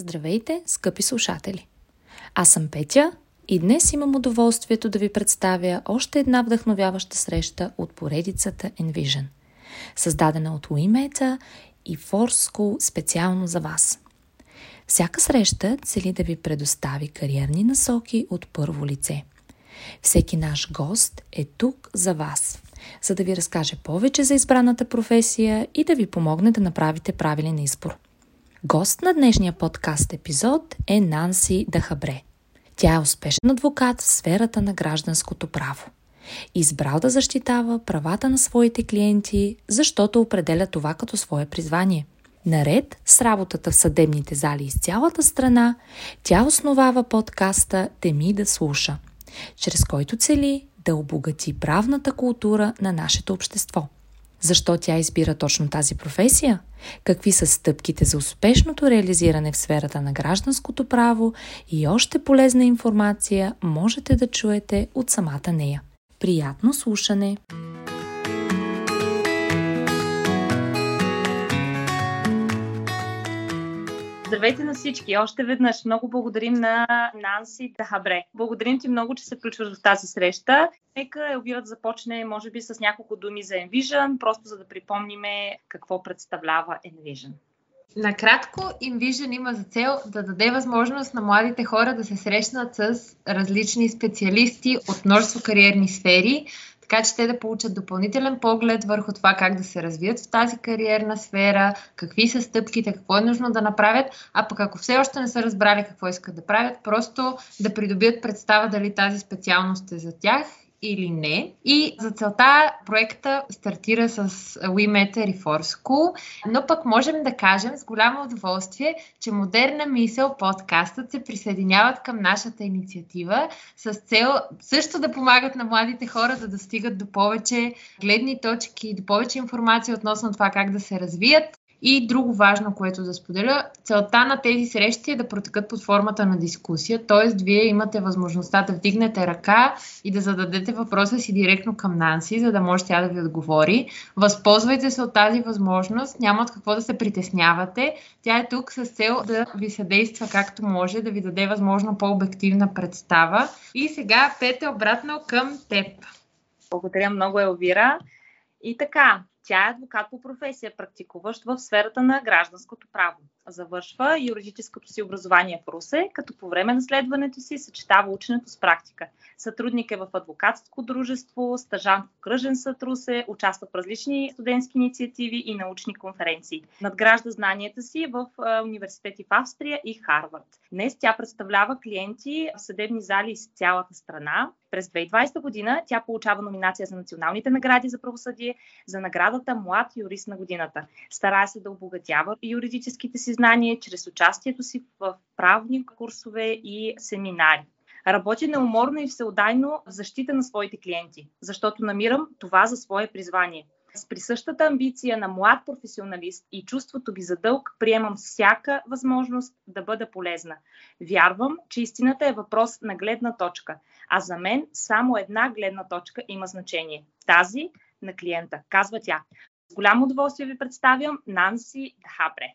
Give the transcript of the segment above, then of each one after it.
Здравейте, скъпи слушатели! Аз съм Петя и днес имам удоволствието да ви представя още една вдъхновяваща среща от поредицата Envision, създадена от Уимета и Force School специално за вас. Всяка среща цели да ви предостави кариерни насоки от първо лице. Всеки наш гост е тук за вас, за да ви разкаже повече за избраната професия и да ви помогне да направите правилен избор – Гост на днешния подкаст епизод е Нанси Дахабре. Тя е успешен адвокат в сферата на гражданското право. Избрал да защитава правата на своите клиенти, защото определя това като свое призвание. Наред с работата в съдебните зали из цялата страна, тя основава подкаста Теми да слуша, чрез който цели да обогати правната култура на нашето общество – защо тя избира точно тази професия? Какви са стъпките за успешното реализиране в сферата на гражданското право и още полезна информация можете да чуете от самата нея. Приятно слушане! Здравейте на всички! Още веднъж много благодарим на Нанси Дахабре. Благодарим ти много, че се включваш в тази среща. Нека Елвира да започне, може би, с няколко думи за Envision, просто за да припомниме какво представлява Envision. Накратко, Envision има за цел да даде възможност на младите хора да се срещнат с различни специалисти от множество кариерни сфери, така че те да получат допълнителен поглед върху това как да се развият в тази кариерна сфера, какви са стъпките, какво е нужно да направят, а пък ако все още не са разбрали какво искат да правят, просто да придобият представа дали тази специалност е за тях или не. И за целта проекта стартира с WeMeter и School, но пък можем да кажем с голямо удоволствие, че Модерна мисъл подкастът се присъединяват към нашата инициатива с цел също да помагат на младите хора да достигат до повече гледни точки, до повече информация относно това как да се развият и друго важно, което да споделя, целта на тези срещи е да протекат под формата на дискусия, т.е. вие имате възможността да вдигнете ръка и да зададете въпроса си директно към Нанси, за да може тя да ви отговори. Възползвайте се от тази възможност, няма от какво да се притеснявате. Тя е тук с цел да ви съдейства както може, да ви даде възможно по-обективна представа. И сега, Пете, обратно към теб. Благодаря много, Елвира. И така, тя е адвокат по професия, практикуващ в сферата на гражданското право. Завършва юридическото си образование в Русе, като по време на следването си съчетава ученето с практика. Сътрудник е в адвокатско дружество, стажант в Кръжен съд Русе, участва в различни студентски инициативи и научни конференции. Надгражда знанията си в университети в Австрия и Харвард. Днес тя представлява клиенти в съдебни зали из цялата страна. През 2020 година тя получава номинация за националните награди за правосъдие за наградата Млад юрист на годината. Старае се да обогатява юридическите си знания чрез участието си в правни курсове и семинари. Работя неуморно и всеотдайно в защита на своите клиенти, защото намирам това за свое призвание. С присъщата амбиция на млад професионалист и чувството би за дълг приемам всяка възможност да бъда полезна. Вярвам, че истината е въпрос на гледна точка, а за мен само една гледна точка има значение тази на клиента, казва тя. С голямо удоволствие ви представям Нанси Дхабре.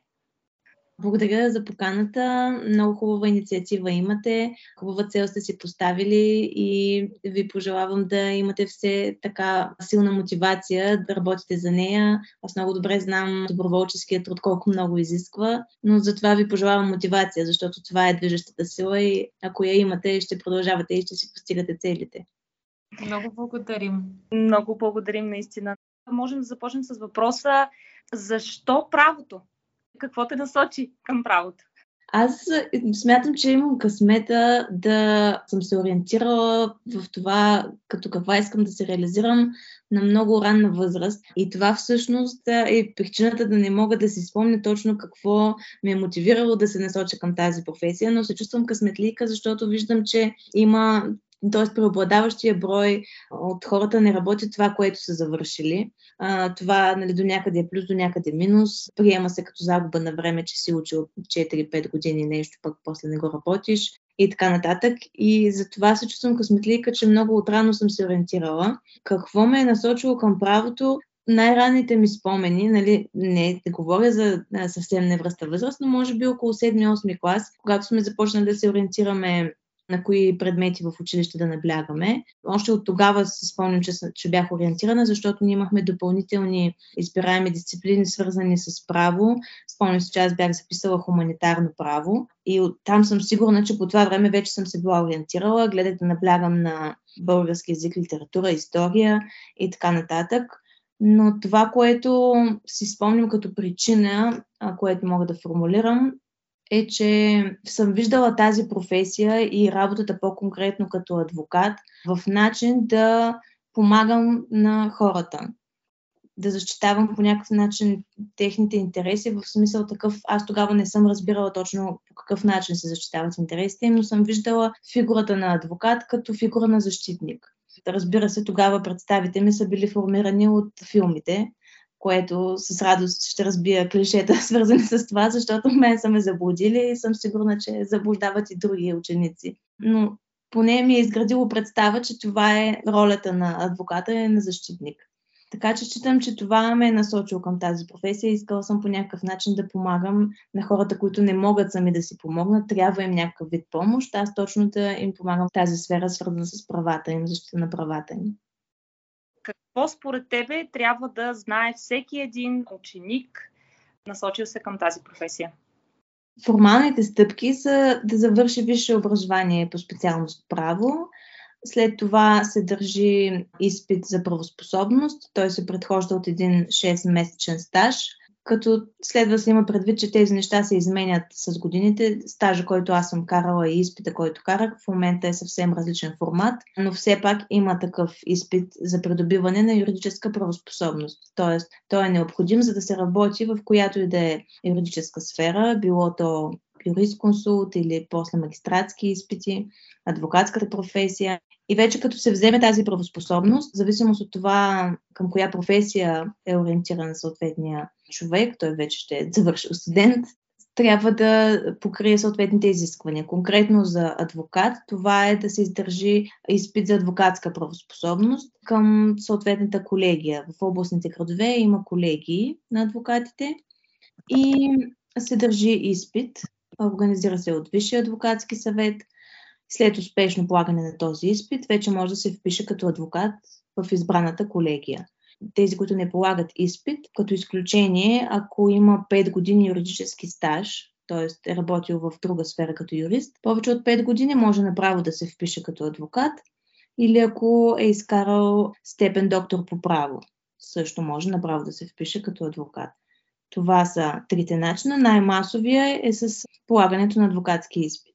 Благодаря за поканата. Много хубава инициатива имате. Хубава цел сте си поставили и ви пожелавам да имате все така силна мотивация да работите за нея. Аз много добре знам доброволческият труд колко много изисква, но затова ви пожелавам мотивация, защото това е движещата сила и ако я имате, ще продължавате и ще си постигате целите. Много благодарим. Много благодарим наистина. Можем да започнем с въпроса защо правото? Какво те насочи към правото? Аз смятам, че имам късмета да съм се ориентирала в това, като каква искам да се реализирам на много ранна възраст. И това всъщност е причината да не мога да си спомня точно какво ме е мотивирало да се насоча към тази професия, но се чувствам късметлика, защото виждам, че има т.е. преобладаващия брой от хората не работят това, което са завършили. А, това нали, до някъде е плюс, до някъде е минус. Приема се като загуба на време, че си учил 4-5 години нещо, пък после не го работиш и така нататък. И за това се чувствам късметлика, че много отрано съм се ориентирала. Какво ме е насочило към правото? най-ранните ми спомени, нали, не, не говоря за съвсем невръста възраст, но може би около 7-8 клас, когато сме започнали да се ориентираме на кои предмети в училище да наблягаме. Още от тогава се спомням, че, че бях ориентирана, защото ние имахме допълнителни избираеми дисциплини, свързани с право. Спомням се, че аз бях записала хуманитарно право и там съм сигурна, че по това време вече съм се била ориентирала. Гледах да наблягам на български язик, литература, история и така нататък. Но това, което си спомням като причина, което мога да формулирам, е, че съм виждала тази професия и работата по-конкретно като адвокат в начин да помагам на хората. Да защитавам по някакъв начин техните интереси, в смисъл такъв, аз тогава не съм разбирала точно по какъв начин се защитават интересите им, но съм виждала фигурата на адвокат като фигура на защитник. Разбира се, тогава представите ми са били формирани от филмите, което с радост ще разбия клишета, свързани с това, защото мен са ме заблудили и съм сигурна, че заблуждават и други ученици. Но поне ми е изградило представа, че това е ролята на адвоката и на защитник. Така че считам, че това ме е насочило към тази професия. Искала съм по някакъв начин да помагам на хората, които не могат сами да си помогнат. Трябва им някакъв вид помощ. Аз точно да им помагам в тази сфера, свързана с правата им, защита на правата им. Какво според тебе трябва да знае всеки един ученик, насочил се към тази професия? Формалните стъпки са да завърши висше образование по специалност право, след това се държи изпит за правоспособност. Той се предхожда от един 6-месечен стаж като следва се има предвид, че тези неща се изменят с годините. Стажа, който аз съм карала и изпита, който карах, в момента е съвсем различен формат, но все пак има такъв изпит за придобиване на юридическа правоспособност. Тоест, той е необходим, за да се работи в която и да е юридическа сфера, било то юрисконсулт или после магистратски изпити, адвокатската професия. И вече като се вземе тази правоспособност, в зависимост от това към коя професия е ориентиран съответния човек, той вече ще е завършил студент, трябва да покрие съответните изисквания. Конкретно за адвокат, това е да се издържи изпит за адвокатска правоспособност към съответната колегия. В областните градове има колегии на адвокатите и се държи изпит. Организира се от Висшия адвокатски съвет. След успешно полагане на този изпит, вече може да се впише като адвокат в избраната колегия тези, които не полагат изпит, като изключение, ако има 5 години юридически стаж, т.е. е работил в друга сфера като юрист, повече от 5 години може направо да се впише като адвокат или ако е изкарал степен доктор по право, също може направо да се впише като адвокат. Това са трите начина. Най-масовия е с полагането на адвокатски изпит.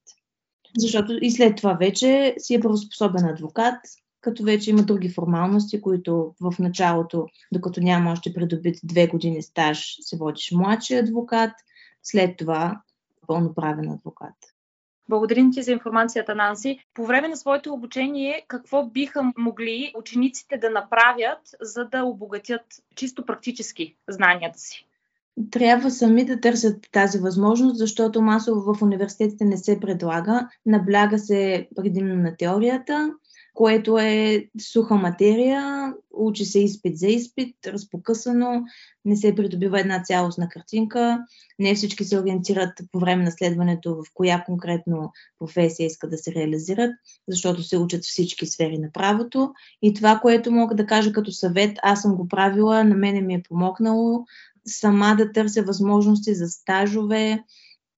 Защото и след това вече си е правоспособен адвокат, като вече има други формалности, които в началото, докато няма още придобит две години стаж, се водиш младши адвокат, след това пълноправен адвокат. Благодарим ти за информацията, Нанси. По време на своето обучение, какво биха могли учениците да направят, за да обогатят чисто практически знанията си? Трябва сами да търсят тази възможност, защото масово в университетите не се предлага. Набляга се предимно на теорията, което е суха материя, учи се изпит за изпит, разпокъсано, не се придобива една цялостна картинка, не всички се ориентират по време на следването в коя конкретно професия искат да се реализират, защото се учат всички сфери на правото. И това, което мога да кажа като съвет, аз съм го правила, на мене ми е помогнало сама да търся възможности за стажове,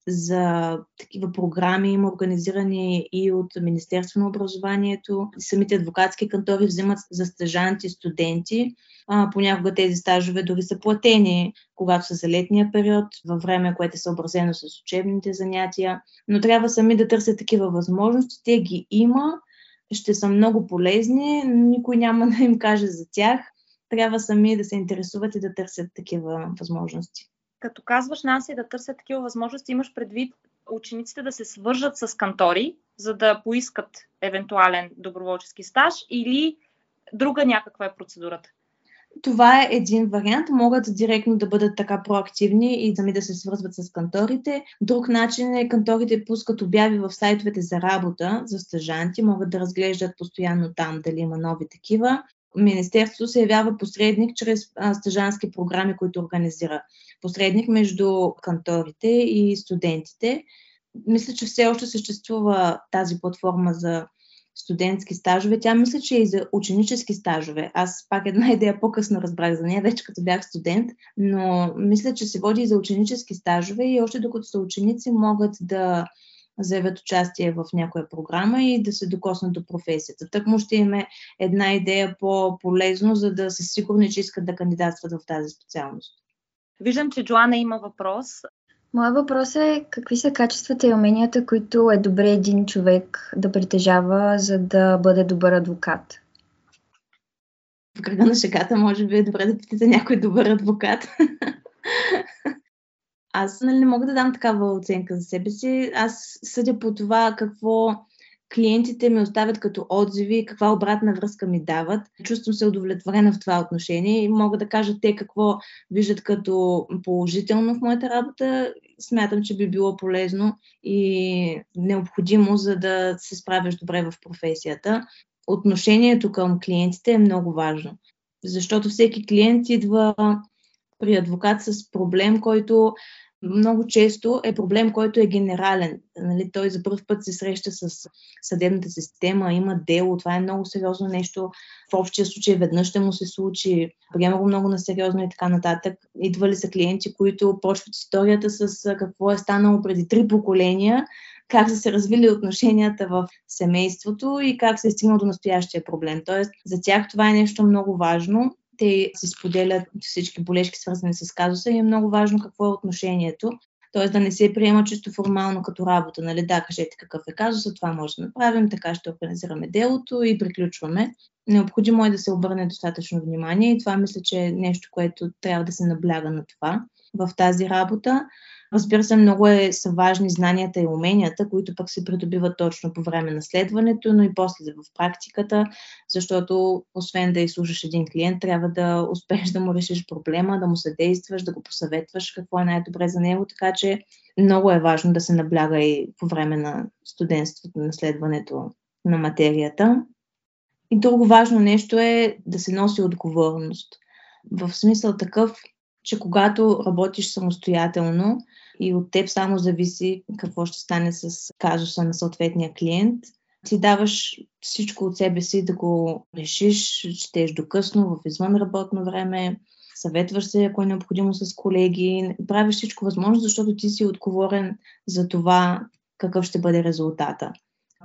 за такива програми има организирани и от Министерство на образованието. Самите адвокатски кантори взимат за стъжанти студенти. А, понякога тези стажове дори са платени, когато са за летния период, във време, което е съобразено с учебните занятия. Но трябва сами да търсят такива възможности. Те ги има, ще са много полезни, никой няма да им каже за тях. Трябва сами да се интересуват и да търсят такива възможности като казваш Нанси да търсят такива възможности, имаш предвид учениците да се свържат с кантори, за да поискат евентуален доброволчески стаж или друга някаква е процедурата? Това е един вариант. Могат директно да бъдат така проактивни и сами да се свързват с канторите. Друг начин е канторите пускат обяви в сайтовете за работа за стъжанти, могат да разглеждат постоянно там дали има нови такива Министерството се явява посредник чрез стъжански програми, които организира. Посредник между канторите и студентите. Мисля, че все още съществува тази платформа за студентски стажове. Тя мисля, че е и за ученически стажове. Аз пак една идея по-късно разбрах за нея, вече като бях студент, но мисля, че се води и за ученически стажове и още докато са ученици могат да заявят участие в някоя програма и да се докоснат до професията. Так му ще има една идея по-полезно, за да са сигурни, че искат да кандидатстват в тази специалност. Виждам, че Джоана има въпрос. Моят въпрос е какви са качествата и уменията, които е добре един човек да притежава, за да бъде добър адвокат? В кръга на шегата може би е добре да питате някой добър адвокат. Аз нали, не мога да дам такава оценка за себе си. Аз съдя по това какво клиентите ми оставят като отзиви, каква обратна връзка ми дават. Чувствам се удовлетворена в това отношение и мога да кажа те какво виждат като положително в моята работа. Смятам, че би било полезно и необходимо, за да се справяш добре в професията. Отношението към клиентите е много важно, защото всеки клиент идва при адвокат с проблем, който много често е проблем, който е генерален. Нали, той за първ път се среща с съдебната система, има дело, това е много сериозно нещо. В общия случай веднъж ще му се случи, приема го много на сериозно и така нататък. Идвали са клиенти, които почват историята с какво е станало преди три поколения, как са се развили отношенията в семейството и как се е стигнал до настоящия проблем. Тоест, за тях това е нещо много важно те си споделят всички болешки, свързани с казуса и е много важно какво е отношението. Т.е. да не се приема чисто формално като работа. Нали? Да, кажете какъв е казуса, това може да направим, така ще организираме делото и приключваме. Необходимо е да се обърне достатъчно внимание и това мисля, че е нещо, което трябва да се набляга на това в тази работа. Разбира се, много е, са важни знанията и уменията, които пък се придобиват точно по време на следването, но и после в практиката, защото освен да изслушаш един клиент, трябва да успееш да му решиш проблема, да му съдействаш, да го посъветваш какво е най-добре за него, така че много е важно да се набляга и по време на студентството, на следването на материята. И друго важно нещо е да се носи отговорност. В смисъл такъв, че когато работиш самостоятелно, и от теб само зависи какво ще стане с казуса на съответния клиент. Ти даваш всичко от себе си да го решиш, четеш до късно в извънработно време, съветваш се, ако е необходимо с колеги, правиш всичко възможно, защото ти си отговорен за това какъв ще бъде резултата.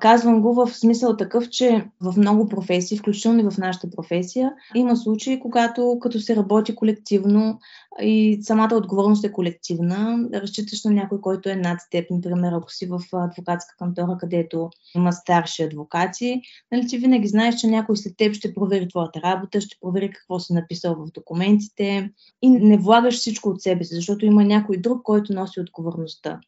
Казвам го в смисъл такъв, че в много професии, включително и в нашата професия, има случаи, когато като се работи колективно и самата отговорност е колективна, разчиташ на някой, който е над теб, например, ако си в адвокатска кантора, където има старши адвокати, нали, ти винаги знаеш, че някой след теб ще провери твоята работа, ще провери какво си написал в документите и не влагаш всичко от себе си, защото има някой друг, който носи отговорността.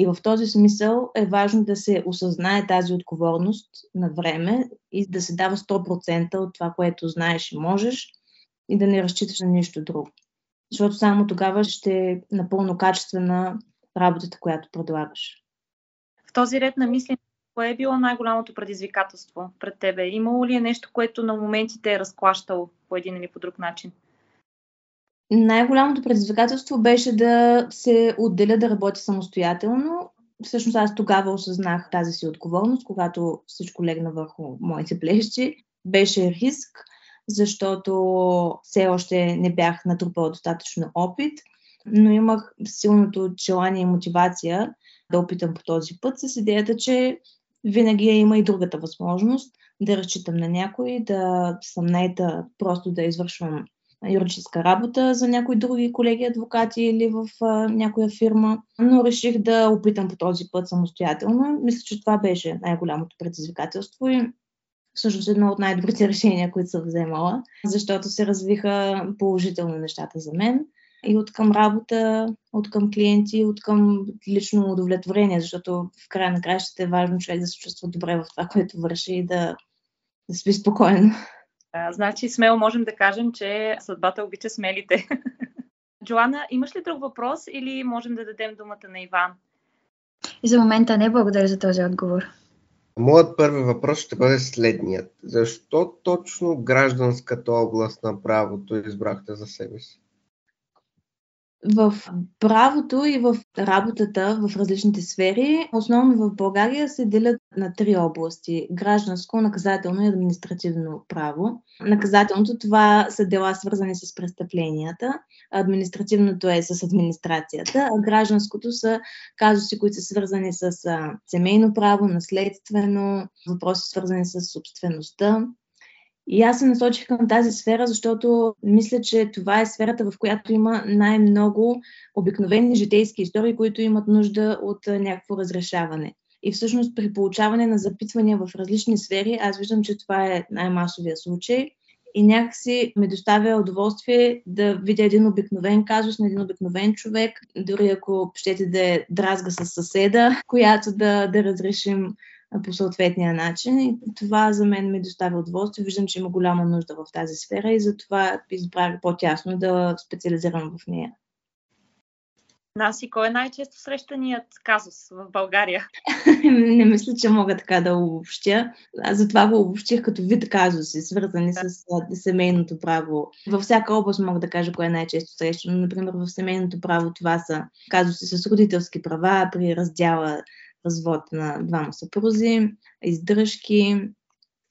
И в този смисъл е важно да се осъзнае тази отговорност на време и да се дава 100% от това, което знаеш и можеш и да не разчиташ на нищо друго. Защото само тогава ще е напълно качествена работата, която предлагаш. В този ред на мисли, кое е било най-голямото предизвикателство пред тебе? Имало ли е нещо, което на моментите е разклащало по един или по друг начин? Най-голямото предизвикателство беше да се отделя да работя самостоятелно. Всъщност аз тогава осъзнах тази си отговорност, когато всичко легна върху моите плещи. Беше риск, защото все още не бях натрупала достатъчно опит, но имах силното желание и мотивация да опитам по този път с идеята, че винаги има и другата възможност да разчитам на някой, да съм наета просто да извършвам юридическа работа за някои други колеги адвокати или в а, някоя фирма, но реших да опитам по този път самостоятелно. Мисля, че това беше най-голямото предизвикателство и всъщност едно от най-добрите решения, които съм вземала, защото се развиха положително нещата за мен и от към работа, от към клиенти, от към лично удовлетворение, защото в края на краищата е важно човек да се чувства добре в това, което върши и да, да спи спокойно. А, значи смело можем да кажем, че съдбата обича смелите. Джоана, имаш ли друг въпрос или можем да дадем думата на Иван? И за момента не благодаря за този отговор. Моят първи въпрос ще бъде следният. Защо точно гражданската област на правото избрахте за себе си? В правото и в работата в различните сфери, основно в България се делят на три области гражданско, наказателно и административно право. Наказателното това са дела свързани с престъпленията, административното е с администрацията, а гражданското са казуси, които са свързани с семейно право, наследствено, въпроси свързани с собствеността, и аз се насочих към тази сфера, защото мисля, че това е сферата, в която има най-много обикновени житейски истории, които имат нужда от някакво разрешаване. И всъщност при получаване на запитвания в различни сфери, аз виждам, че това е най-масовия случай. И някакси ми доставя удоволствие да видя един обикновен казус на един обикновен човек, дори ако щете да е дразга с съседа, която да, да разрешим по съответния начин. И това за мен ми доставя удоволствие. Виждам, че има голяма нужда в тази сфера и затова избрах по-тясно да специализирам в нея. Наси, кой е най-често срещаният казус в България? не мисля, че мога така да обобщя. Аз затова го обобщих като вид казуси, свързани с семейното право. Във всяка област мога да кажа кое е най-често срещано. Например, в семейното право това са казуси с родителски права при раздяла развод на двама съпрузи, издръжки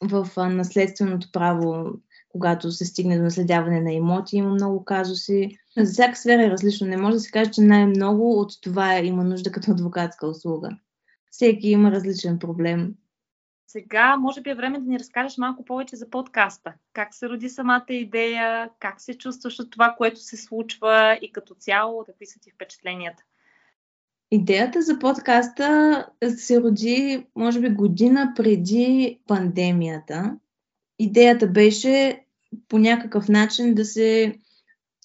в наследственото право, когато се стигне до наследяване на имоти, има много казуси. За всяка сфера е различно. Не може да се каже, че най-много от това има нужда като адвокатска услуга. Всеки има различен проблем. Сега, може би е време да ни разкажеш малко повече за подкаста. Как се роди самата идея, как се чувстваш от това, което се случва и като цяло, какви са ти впечатленията? Идеята за подкаста се роди, може би, година преди пандемията. Идеята беше по някакъв начин да се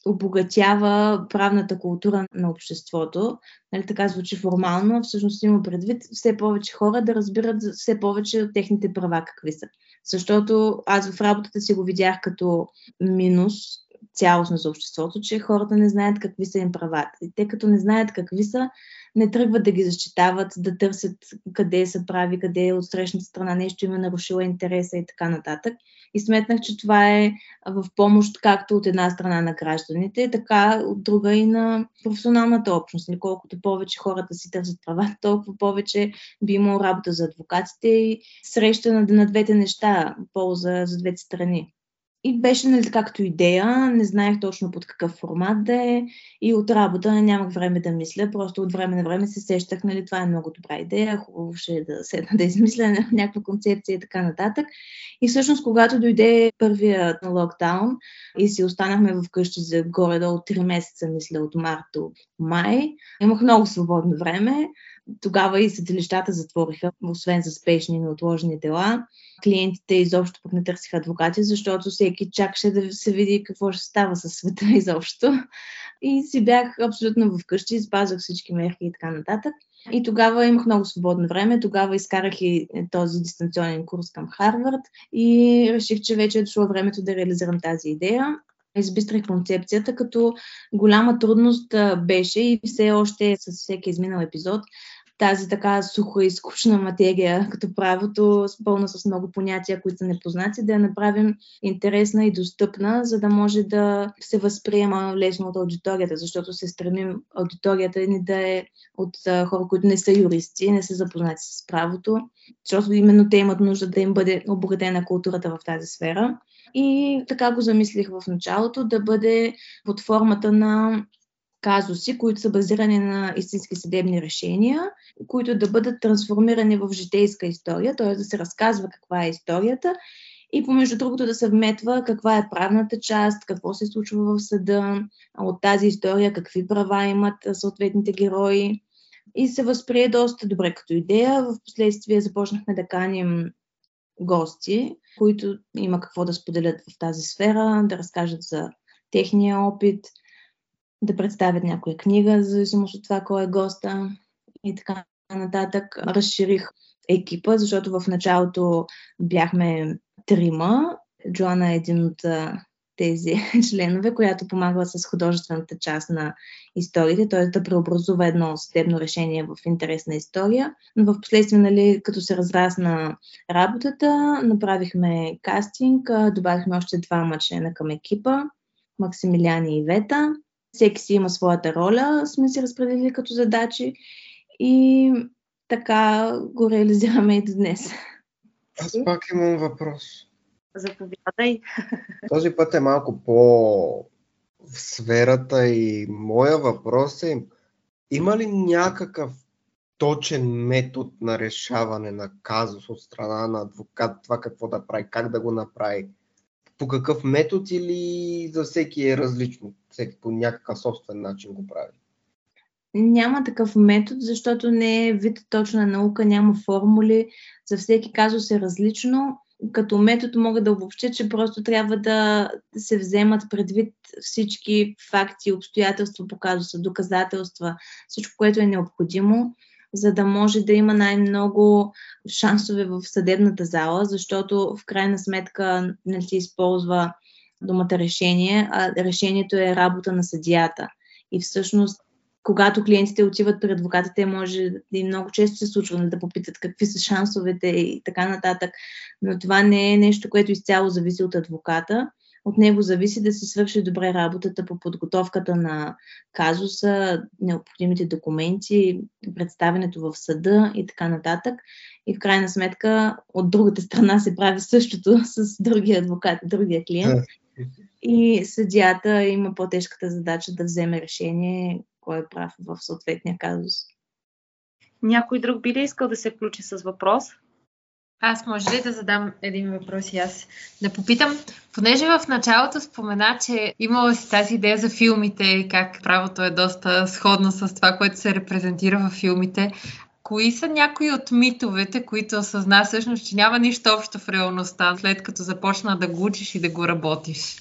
обогатява правната култура на обществото. Нали, така звучи формално, всъщност има предвид все повече хора да разбират все повече от техните права какви са. Защото аз в работата си го видях като минус цялостно за обществото, че хората не знаят какви са им правата. И те като не знаят какви са, не тръгват да ги защитават, да търсят къде са прави, къде е от срещната страна нещо им е нарушило интереса и така нататък. И сметнах, че това е в помощ както от една страна на гражданите, така от друга и на професионалната общност. Колкото повече хората си търсят права, толкова повече би имало работа за адвокатите и среща на двете неща, полза за двете страни. И беше нали, както идея, не знаех точно под какъв формат да е и от работа нямах време да мисля, просто от време на време се сещах, нали, това е много добра идея, хубаво ще е да седна да измисля някаква концепция и така нататък. И всъщност, когато дойде първия локдаун и си останахме вкъщи за горе-долу 3 месеца, мисля, от март до май, имах много свободно време, тогава и съдилищата затвориха, освен за спешни и неотложни дела. Клиентите изобщо пък не търсиха адвокати, защото всеки чакаше да се види какво ще става със света изобщо. И си бях абсолютно вкъщи, спазвах всички мерки и така нататък. И тогава имах много свободно време. Тогава изкарах и този дистанционен курс към Харвард и реших, че вече е дошло времето да реализирам тази идея избистрих концепцията, като голяма трудност беше и все още с всеки изминал епизод тази така суха и скучна материя, като правото, пълна с много понятия, които са непознати, да я направим интересна и достъпна, за да може да се възприема лесно от аудиторията, защото се стремим аудиторията ни да е от хора, които не са юристи, не са запознати с правото, защото именно те имат нужда да им бъде обогатена културата в тази сфера. И така го замислих в началото да бъде под формата на казуси, които са базирани на истински съдебни решения, които да бъдат трансформирани в житейска история, т.е. да се разказва каква е историята и помежду другото да се вметва каква е правната част, какво се случва в съда, от тази история, какви права имат съответните герои. И се възприе доста добре като идея. В последствие започнахме да каним гости, които има какво да споделят в тази сфера, да разкажат за техния опит, да представят някоя книга, в зависимост от това кой е госта и така нататък. Разширих екипа, защото в началото бяхме трима. Джоана е един от тези членове, която помагала с художествената част на историите, т.е. да преобразува едно съдебно решение в интересна история. Но в последствие, нали, като се разрасна работата, направихме кастинг, добавихме още двама члена към екипа, Максимилиан и Ивета. Всеки си има своята роля, сме си разпределили като задачи и така го реализираме и до днес. Аз пак имам въпрос. Заповядай. Този път е малко по в сферата и моя въпрос е има ли някакъв точен метод на решаване на казус от страна на адвокат, това какво да прави, как да го направи, по какъв метод или за всеки е различно, всеки по някакъв собствен начин го прави? Няма такъв метод, защото не е вид точна наука, няма формули. За всеки казус е различно. Като метод мога да обобщя, че просто трябва да се вземат предвид всички факти, обстоятелства по казуса, доказателства, всичко, което е необходимо, за да може да има най-много шансове в съдебната зала, защото в крайна сметка не се използва думата решение, а решението е работа на съдията. И всъщност когато клиентите отиват при адвокатите, може и много често се случва да попитат какви са шансовете и така нататък. Но това не е нещо, което изцяло зависи от адвоката. От него зависи да се свърши добре работата по подготовката на казуса, необходимите документи, представенето в съда и така нататък. И в крайна сметка от другата страна се прави същото с другия адвокат, другия клиент. И съдията има по-тежката задача да вземе решение кой е прав в съответния казус. Някой друг би ли искал да се включи с въпрос? Аз може ли да задам един въпрос и аз да попитам? Понеже в началото спомена, че имала си тази идея за филмите и как правото е доста сходно с това, което се репрезентира в филмите. Кои са някои от митовете, които осъзна всъщност, че няма нищо общо в реалността, след като започна да го учиш и да го работиш?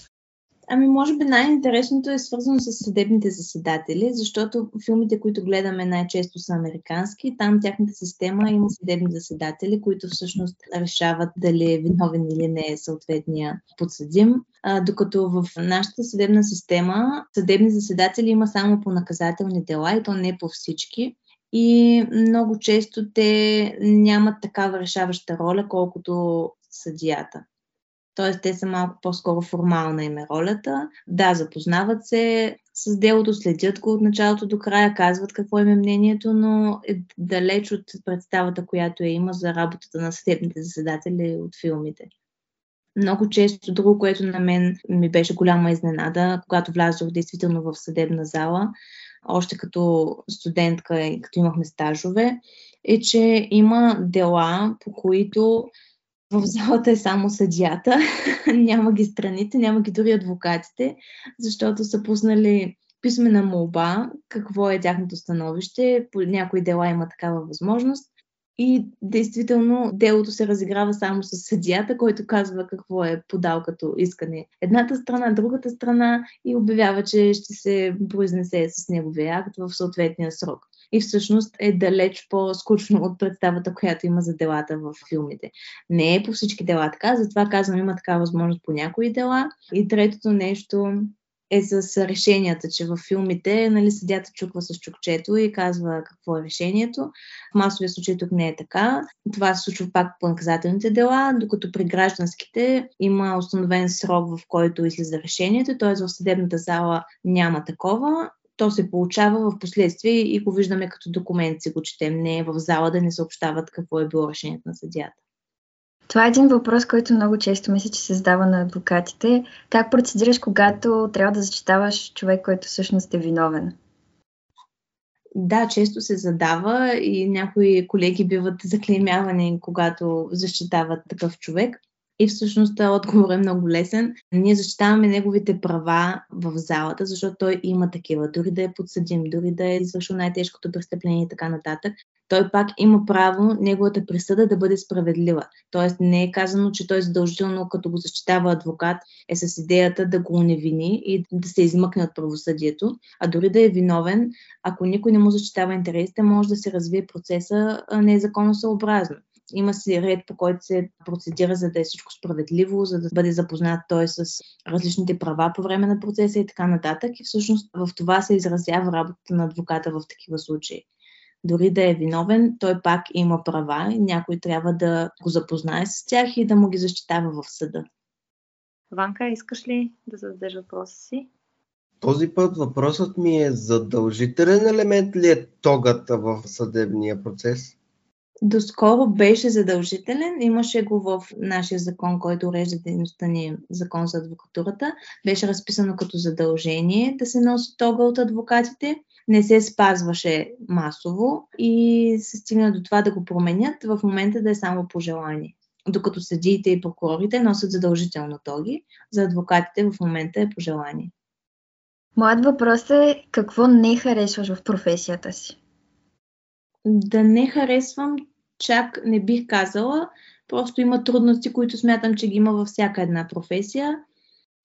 Ами, може би най-интересното е свързано с съдебните заседатели, защото филмите, които гледаме най-често са американски. Там тяхната система има съдебни заседатели, които всъщност решават дали е виновен или не е съответния подсъдим. А, докато в нашата съдебна система съдебни заседатели има само по наказателни дела и то не по всички. И много често те нямат такава решаваща роля, колкото съдията. Т.е. те са малко по-скоро формална им е ролята. Да, запознават се с делото, следят го от началото до края, казват какво им е мнението, но е далеч от представата, която е има за работата на съдебните заседатели от филмите. Много често друго, което на мен ми беше голяма изненада, когато влязох действително в съдебна зала, още като студентка и като имахме стажове, е, че има дела, по които в залата е само съдията, няма ги страните, няма ги дори адвокатите, защото са пуснали писмена молба, какво е тяхното становище, по някои дела има такава възможност и действително делото се разиграва само с съдията, който казва какво е подал като искане едната страна, другата страна и обявява, че ще се произнесе с неговия акт в съответния срок и всъщност е далеч по-скучно от представата, която има за делата в филмите. Не е по всички дела така, затова казвам, има такава възможност по някои дела. И третото нещо е с решенията, че във филмите нали, съдята чуква с чукчето и казва какво е решението. В масовия случай тук не е така. Това се случва пак по наказателните дела, докато при гражданските има установен срок, в който излиза решението, т.е. в съдебната зала няма такова то се получава в последствие и го виждаме като документ, си го четем, не е в зала да не съобщават какво е било решението на съдията. Това е един въпрос, който много често мисля, че се задава на адвокатите. Как процедираш, когато трябва да защитаваш човек, който всъщност е виновен? Да, често се задава и някои колеги биват заклеймявани, когато защитават такъв човек. И всъщност отговор е много лесен. Ние защитаваме неговите права в залата, защото той има такива. Дори да е подсъдим, дори да е извършил най-тежкото престъпление и така нататък, той пак има право неговата присъда да бъде справедлива. Тоест не е казано, че той задължително, като го защитава адвокат, е с идеята да го уневини и да се измъкне от правосъдието, а дори да е виновен, ако никой не му защитава интересите, може да се развие процеса незаконосъобразно Има си ред, по който се процедира, за да е всичко справедливо, за да бъде запознат той с различните права по време на процеса и така нататък. И всъщност в това се изразява работата на адвоката в такива случаи. Дори да е виновен, той пак има права и някой трябва да го запознае с тях и да му ги защитава в съда. Ванка, искаш ли да зададеш въпроса си? Този път въпросът ми е задължителен елемент ли е тогата в съдебния процес? Доскоро беше задължителен. Имаше го в нашия закон, който урежда дейността ни, закон за адвокатурата. Беше разписано като задължение да се носи тога от адвокатите. Не се спазваше масово и се стигна до това да го променят в момента да е само по желание. Докато съдиите и прокурорите носят задължително тоги, за адвокатите в момента е по желание. Моят въпрос е какво не харесваш в професията си? Да не харесвам, чак не бих казала. Просто има трудности, които смятам, че ги има във всяка една професия.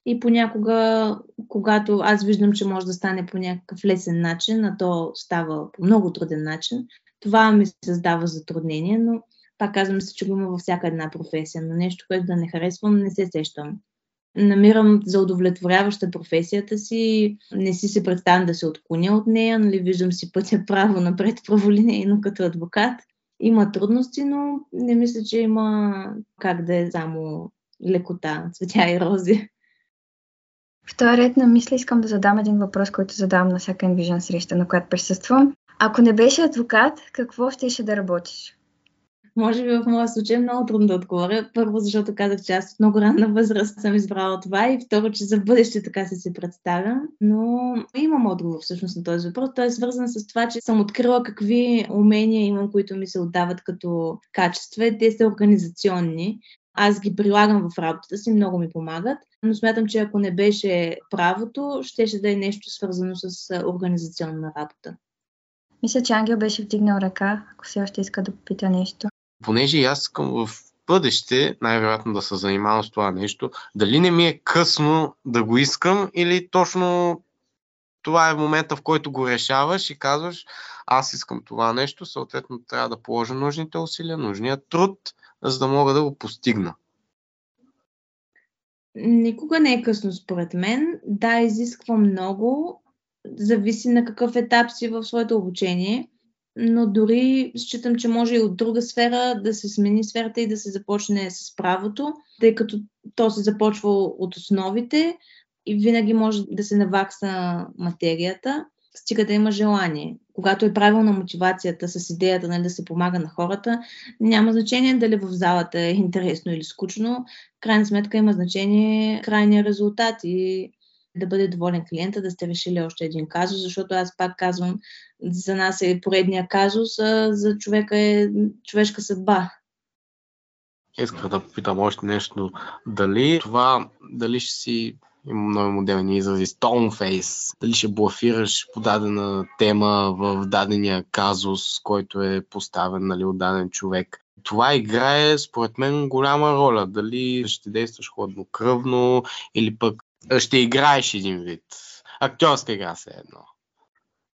И понякога, когато аз виждам, че може да стане по някакъв лесен начин, а то става по много труден начин, това ми създава затруднение, но пак казвам се, че го има във всяка една професия. Но нещо, което да не харесвам, не се сещам намирам за удовлетворяваща професията си, не си се представям да се отклоня от нея, нали, виждам си пътя право напред праволинейно като адвокат. Има трудности, но не мисля, че има как да е само лекота, цветя и рози. В този ред на мисля искам да задам един въпрос, който задавам на всяка Envision среща, на която присъствам. Ако не беше адвокат, какво ще да работиш? Може би в моя случай е много трудно да отговоря. Първо, защото казах, че аз от много ранна възраст съм избрала това и второ, че за бъдеще така се си представям. Но имам отговор всъщност на този въпрос. Той е свързан с това, че съм открила какви умения имам, които ми се отдават като качества. Те са организационни. Аз ги прилагам в работата си, много ми помагат, но смятам, че ако не беше правото, щеше да е нещо свързано с организационна работа. Мисля, че Ангел беше вдигнал ръка, ако все още иска да попита нещо понеже аз искам в бъдеще най-вероятно да се занимавам с това нещо, дали не ми е късно да го искам или точно това е момента, в който го решаваш и казваш, аз искам това нещо, съответно трябва да положа нужните усилия, нужния труд, за да мога да го постигна. Никога не е късно, според мен. Да, изисква много. Зависи на какъв етап си в своето обучение но дори считам, че може и от друга сфера да се смени сферата и да се започне с правото, тъй като то се започва от основите и винаги може да се навакса материята, стига да има желание. Когато е правилна мотивацията с идеята нали, да се помага на хората, няма значение дали в залата е интересно или скучно. Крайна сметка има значение крайния резултат и да бъде доволен клиента, да сте решили още един казус, защото аз пак казвам, за нас е поредния казус, а за човека е човешка съдба. Исках да попитам още нещо. Дали това, дали ще си има много моделни изрази, stoneface, дали ще блафираш по дадена тема в дадения казус, който е поставен нали, от даден човек. Това играе, според мен, голяма роля. Дали ще действаш хладнокръвно или пък ще играеш един вид. Актьорска игра се едно.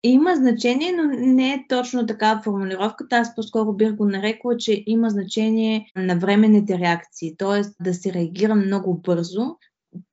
Има значение, но не е точно така формулировката. Аз по-скоро бих го нарекла, че има значение на временните реакции, т.е. да се реагира много бързо,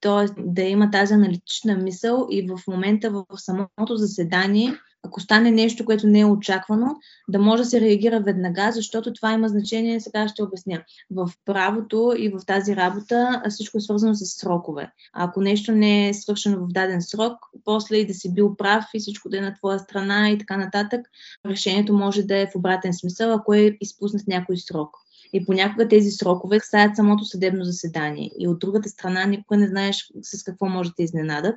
т.е. да има тази аналитична мисъл и в момента в самото заседание ако стане нещо, което не е очаквано, да може да се реагира веднага, защото това има значение, сега ще обясня. В правото и в тази работа всичко е свързано с срокове. Ако нещо не е свършено в даден срок, после и да си бил прав и всичко да е на твоя страна и така нататък, решението може да е в обратен смисъл, ако е изпуснат някой срок. И понякога тези срокове касаят самото съдебно заседание. И от другата страна никога не знаеш с какво може да изненадат.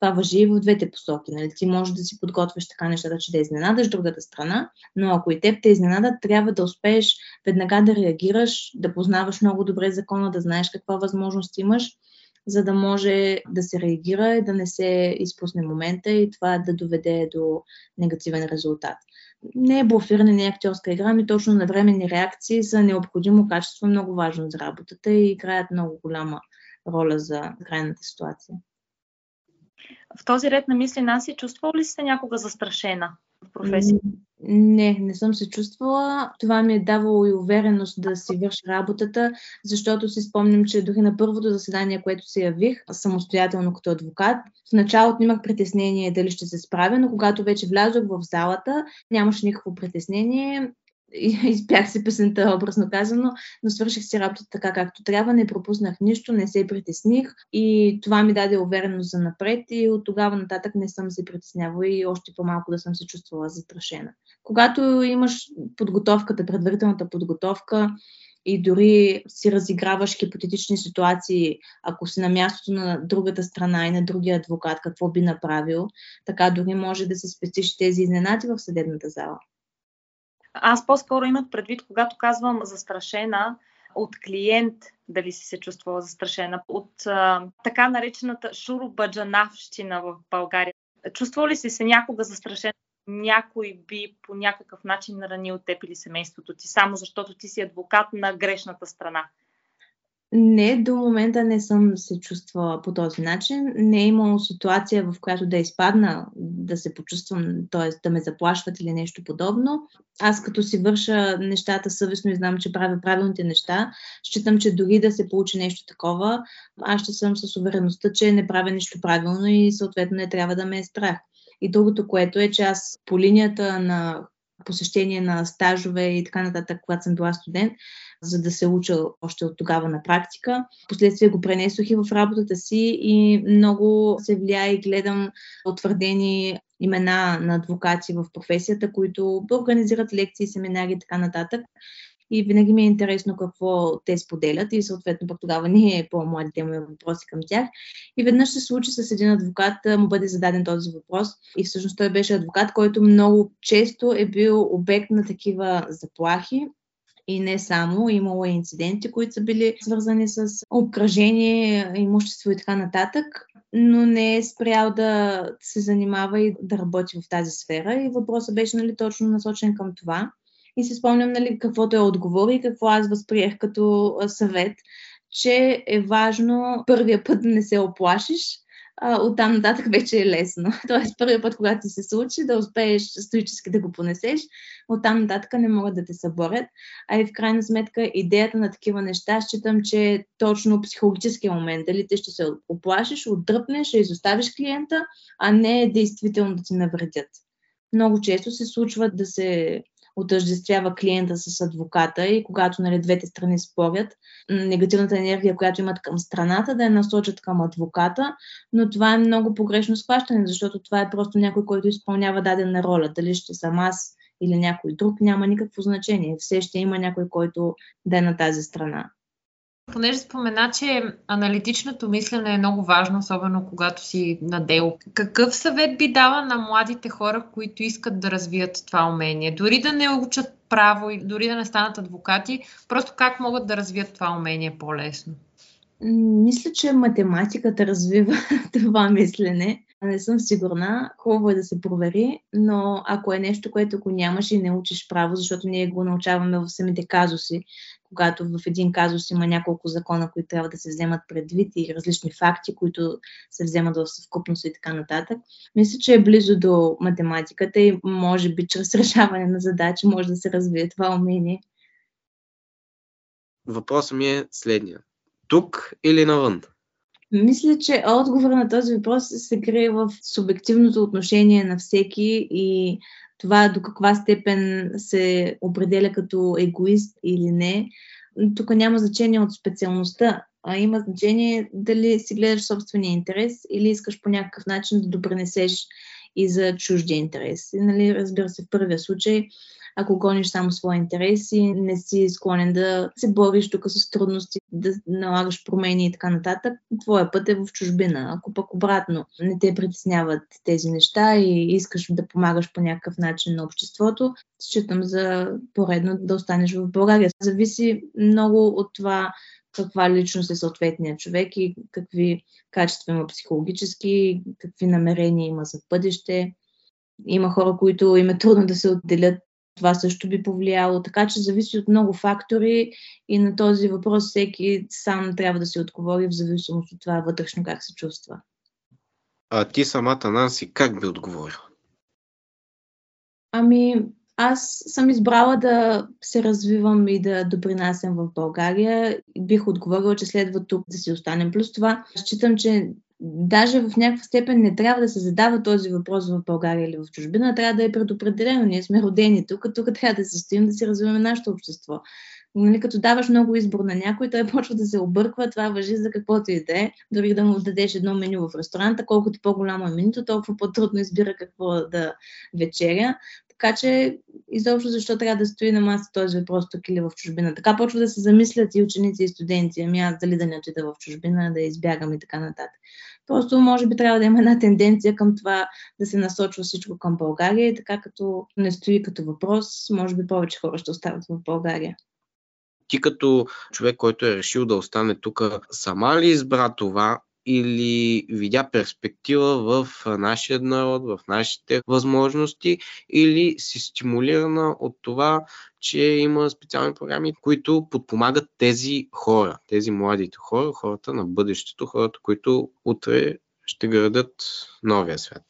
Това въжи и в двете посоки. Нали? Ти можеш да си подготвиш така нещата, че да изненадаш другата страна, но ако и теб те изненадат, трябва да успееш веднага да реагираш, да познаваш много добре закона, да знаеш каква възможност имаш за да може да се реагира и да не се изпусне момента и това да доведе до негативен резултат не е блофиране, не е актьорска игра, ами точно на временни реакции за необходимо качество, много важно за работата и играят много голяма роля за крайната ситуация. В този ред на мисли, Наси, чувствал ли сте някога застрашена в? Не, не съм се чувствала. Това ми е давало и увереност да си върша работата, защото си спомням, че дори на първото заседание, което се явих самостоятелно като адвокат, в началото имах притеснение дали ще се справя, но когато вече влязох в залата, нямаше никакво притеснение изпях си песента, образно казано, но свърших си работата така както трябва, не пропуснах нищо, не се притесних и това ми даде увереност за напред и от тогава нататък не съм се притеснявала и още по-малко да съм се чувствала затрашена. Когато имаш подготовката, предварителната подготовка, и дори си разиграваш хипотетични ситуации, ако си на мястото на другата страна и на другия адвокат, какво би направил, така дори може да се спестиш тези изненади в съдебната зала. Аз по-скоро имах предвид, когато казвам застрашена от клиент, дали си се чувствала застрашена, от а, така наречената шурубаджанавщина в България. Чувствала ли си се някога застрашена? Някой би по някакъв начин наранил теб или семейството ти, само защото ти си адвокат на грешната страна? Не, до момента не съм се чувствала по този начин. Не е имало ситуация, в която да изпадна, да се почувствам, т.е. да ме заплашват или нещо подобно. Аз като си върша нещата съвестно и знам, че правя правилните неща, считам, че дори да се получи нещо такова, аз ще съм с увереността, че не правя нищо правилно и съответно не трябва да ме е страх. И другото, което е, че аз по линията на посещение на стажове и така нататък, когато съм била студент, за да се уча още от тогава на практика. Последствие го пренесох и в работата си и много се влияе и гледам утвърдени имена на адвокати в професията, които организират лекции, семинари и така нататък. И винаги ми е интересно какво те споделят и съответно пък тогава ние по-младите имаме въпроси към тях. И веднъж се случи с един адвокат, му бъде зададен този въпрос и всъщност той беше адвокат, който много често е бил обект на такива заплахи и не само. Имало е инциденти, които са били свързани с обкръжение, имущество и така нататък, но не е спрял да се занимава и да работи в тази сфера. И въпросът беше нали, точно насочен към това. И си спомням нали, каквото е отговори и какво аз възприех като съвет, че е важно първия път да не се оплашиш, а, оттам нататък вече е лесно. Тоест, първият път, когато ти се случи, да успееш стоически да го понесеш, оттам нататък не могат да те съборят. А и в крайна сметка, идеята на такива неща, считам, че е точно психологическия момент. Дали ти ще се оплашиш, отдръпнеш, ще изоставиш клиента, а не действително да ти навредят. Много често се случва да се отъждествява клиента с адвоката и когато нали, двете страни спорят, негативната енергия, която имат към страната, да я насочат към адвоката, но това е много погрешно схващане, защото това е просто някой, който изпълнява дадена роля. Дали ще съм аз или някой друг, няма никакво значение. Все ще има някой, който да е на тази страна. Понеже спомена, че аналитичното мислене е много важно, особено когато си на дело. Какъв съвет би дала на младите хора, които искат да развият това умение? Дори да не учат право, дори да не станат адвокати, просто как могат да развият това умение по-лесно? Мисля, че математиката развива това мислене. Не съм сигурна. Хубаво е да се провери, но ако е нещо, което го нямаш и не учиш право, защото ние го научаваме в самите казуси, когато в един казус има няколко закона, които трябва да се вземат предвид и различни факти, които се вземат в съвкупност и така нататък. Мисля, че е близо до математиката и може би чрез решаване на задачи може да се развие това умение. Въпросът ми е следния. Тук или навън? Мисля, че отговор на този въпрос се крие в субективното отношение на всеки и това до каква степен се определя като егоист или не. Тук няма значение от специалността, а има значение дали си гледаш собствения интерес или искаш по някакъв начин да допренесеш и за чуждия интерес. И, нали, разбира се, в първия случай ако гониш само своя интерес и не си склонен да се бориш тук с трудности, да налагаш промени и така нататък, твоя път е в чужбина. Ако пък обратно не те притесняват тези неща и искаш да помагаш по някакъв начин на обществото, считам за поредно да останеш в България. Зависи много от това каква личност е съответният човек и какви качества има психологически, какви намерения има за бъдеще. Има хора, които им е трудно да се отделят това също би повлияло. Така че зависи от много фактори и на този въпрос всеки сам трябва да си отговори в зависимост от това вътрешно как се чувства. А ти самата, Нанси, как би отговорила? Ами, аз съм избрала да се развивам и да допринасям в България. Бих отговорила, че следва тук да си останем. Плюс това, считам, че даже в някаква степен не трябва да се задава този въпрос в България или в чужбина, трябва да е предопределено. Ние сме родени тук, тук трябва да се стоим да си развиваме нашето общество. Нали, като даваш много избор на някой, той почва да се обърква, това въжи за каквото и да е. Дори да му дадеш едно меню в ресторанта, колкото по-голямо е менюто, толкова по-трудно избира какво да вечеря. Така че, изобщо защо трябва да стои на маса този въпрос тук или в чужбина. Така почва да се замислят и ученици и студенти. Ами аз дали да не отида в чужбина, да избягам и така нататък. Просто може би трябва да има една тенденция към това да се насочва всичко към България и така като не стои като въпрос, може би повече хора ще остават в България. Ти като човек, който е решил да остане тук, сама ли избра това или видя перспектива в нашия народ, в нашите възможности, или си стимулирана от това, че има специални програми, които подпомагат тези хора, тези младите хора, хората на бъдещето, хората, които утре ще градат новия свят.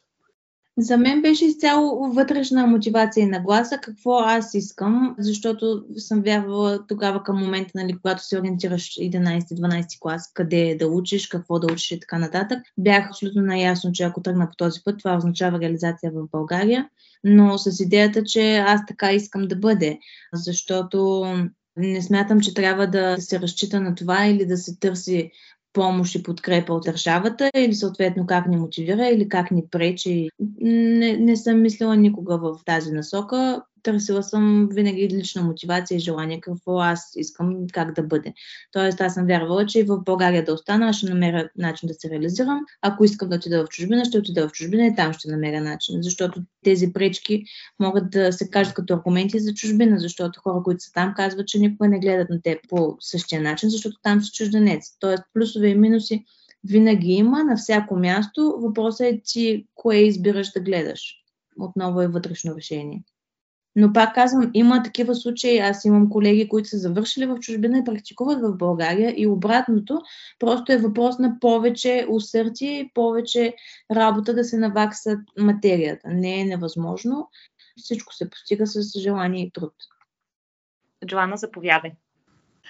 За мен беше изцяло вътрешна мотивация и нагласа какво аз искам, защото съм вярвала тогава към момента, нали, когато се ориентираш 11-12 клас, къде да учиш, какво да учиш и така нататък. Бях абсолютно наясно, че ако тръгна по този път, това означава реализация в България, но с идеята, че аз така искам да бъде, защото не смятам, че трябва да се разчита на това или да се търси помощ и подкрепа от държавата или съответно как ни мотивира или как ни пречи. Не, не съм мислила никога в тази насока търсила съм винаги лична мотивация и желание какво аз искам как да бъде. Тоест аз съм вярвала, че и в България да остана, ще намеря начин да се реализирам. Ако искам да отида в чужбина, ще отида в чужбина и там ще намеря начин. Защото тези пречки могат да се кажат като аргументи за чужбина, защото хора, които са там, казват, че никога не гледат на теб по същия начин, защото там си чужденец. Тоест плюсове и минуси винаги има на всяко място. Въпросът е ти кое избираш да гледаш. Отново е вътрешно решение. Но пак казвам, има такива случаи. Аз имам колеги, които са завършили в чужбина и практикуват в България и обратното. Просто е въпрос на повече усърдие и повече работа да се наваксат материята. Не е невъзможно. Всичко се постига с желание и труд. Джоана, заповядай.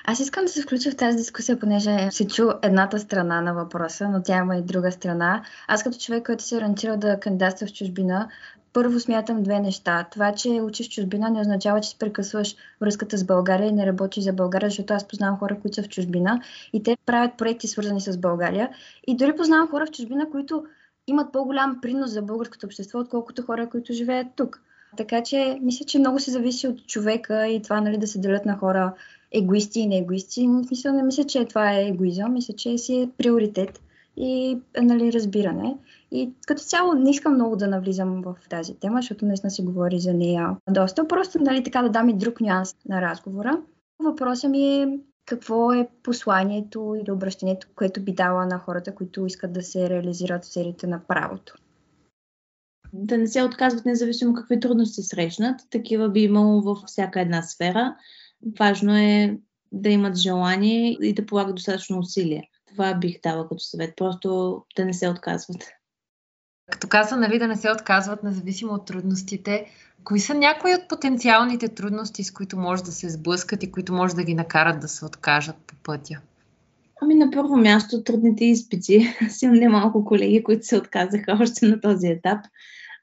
Аз искам да се включа в тази дискусия, понеже се чу едната страна на въпроса, но тя има и друга страна. Аз като човек, който се е ориентира да кандидатства в чужбина, първо смятам две неща. Това, че учиш чужбина не означава, че си прекъсваш връзката с България и не работиш за България, защото аз познавам хора, които са в чужбина и те правят проекти свързани с България. И дори познавам хора в чужбина, които имат по-голям принос за българското общество, отколкото хора, които живеят тук. Така че мисля, че много се зависи от човека и това нали, да се делят на хора егоисти и не егоисти. Мисля, не мисля, че това е егоизъм, мисля, че си е приоритет и нали, разбиране. И като цяло не искам много да навлизам в тази тема, защото наистина си говори за нея доста. Просто нали, така да дам и друг нюанс на разговора. Въпросът ми е какво е посланието или обращението, което би дала на хората, които искат да се реализират в серията на правото? Да не се отказват независимо какви трудности срещнат. Такива би имало във всяка една сфера. Важно е да имат желание и да полагат достатъчно усилия. Това бих дала като съвет. Просто да не се отказват. Като каза, нали, да не се отказват независимо от трудностите, кои са някои от потенциалните трудности, с които може да се сблъскат и които може да ги накарат да се откажат по пътя? Ами на първо място трудните изпити. Аз имам немалко колеги, които се отказаха още на този етап.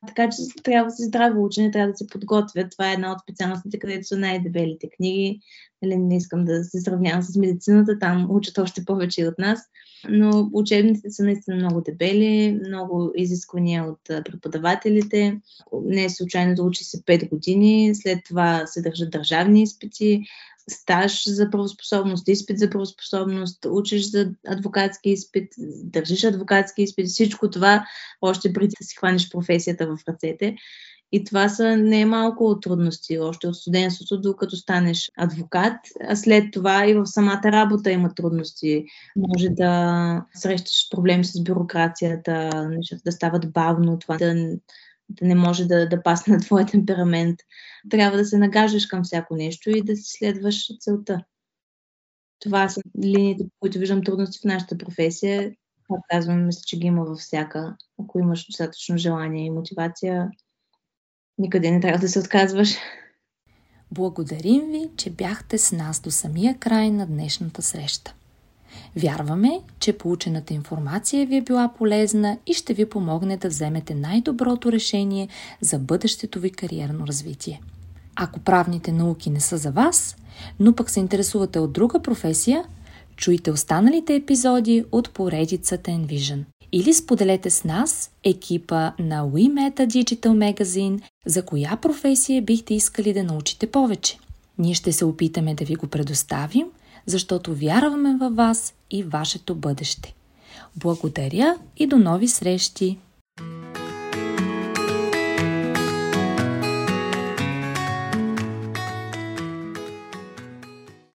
Така че трябва да се здраво учене, трябва да се подготвят. Това е една от специалностите, където са най-дебелите книги. Нали, не искам да се сравнявам с медицината, там учат още повече от нас. Но учебниците са наистина много дебели, много изисквания от преподавателите. Не е случайно да учи се 5 години, след това се държат държавни изпити, стаж за правоспособност, изпит за правоспособност, учиш за адвокатски изпит, държиш адвокатски изпит, всичко това още преди да си хванеш професията в ръцете. И това са не малко трудности, още от студентството, докато станеш адвокат. А след това и в самата работа има трудности. Може да срещаш проблеми с бюрокрацията, нещата да стават бавно, това да, да не може да, да пасне на твоя темперамент. Трябва да се нагаждаш към всяко нещо и да си следваш целта. Това са линиите, по които виждам трудности в нашата професия. Казвам, мисля, че ги има във всяка. Ако имаш достатъчно желание и мотивация, Никъде не трябва да се отказваш. Благодарим ви, че бяхте с нас до самия край на днешната среща. Вярваме, че получената информация ви е била полезна и ще ви помогне да вземете най-доброто решение за бъдещето ви кариерно развитие. Ако правните науки не са за вас, но пък се интересувате от друга професия, чуйте останалите епизоди от поредицата Envision. Или споделете с нас екипа на WeMeta Digital Magazine, за коя професия бихте искали да научите повече. Ние ще се опитаме да ви го предоставим, защото вярваме във вас и вашето бъдеще. Благодаря и до нови срещи!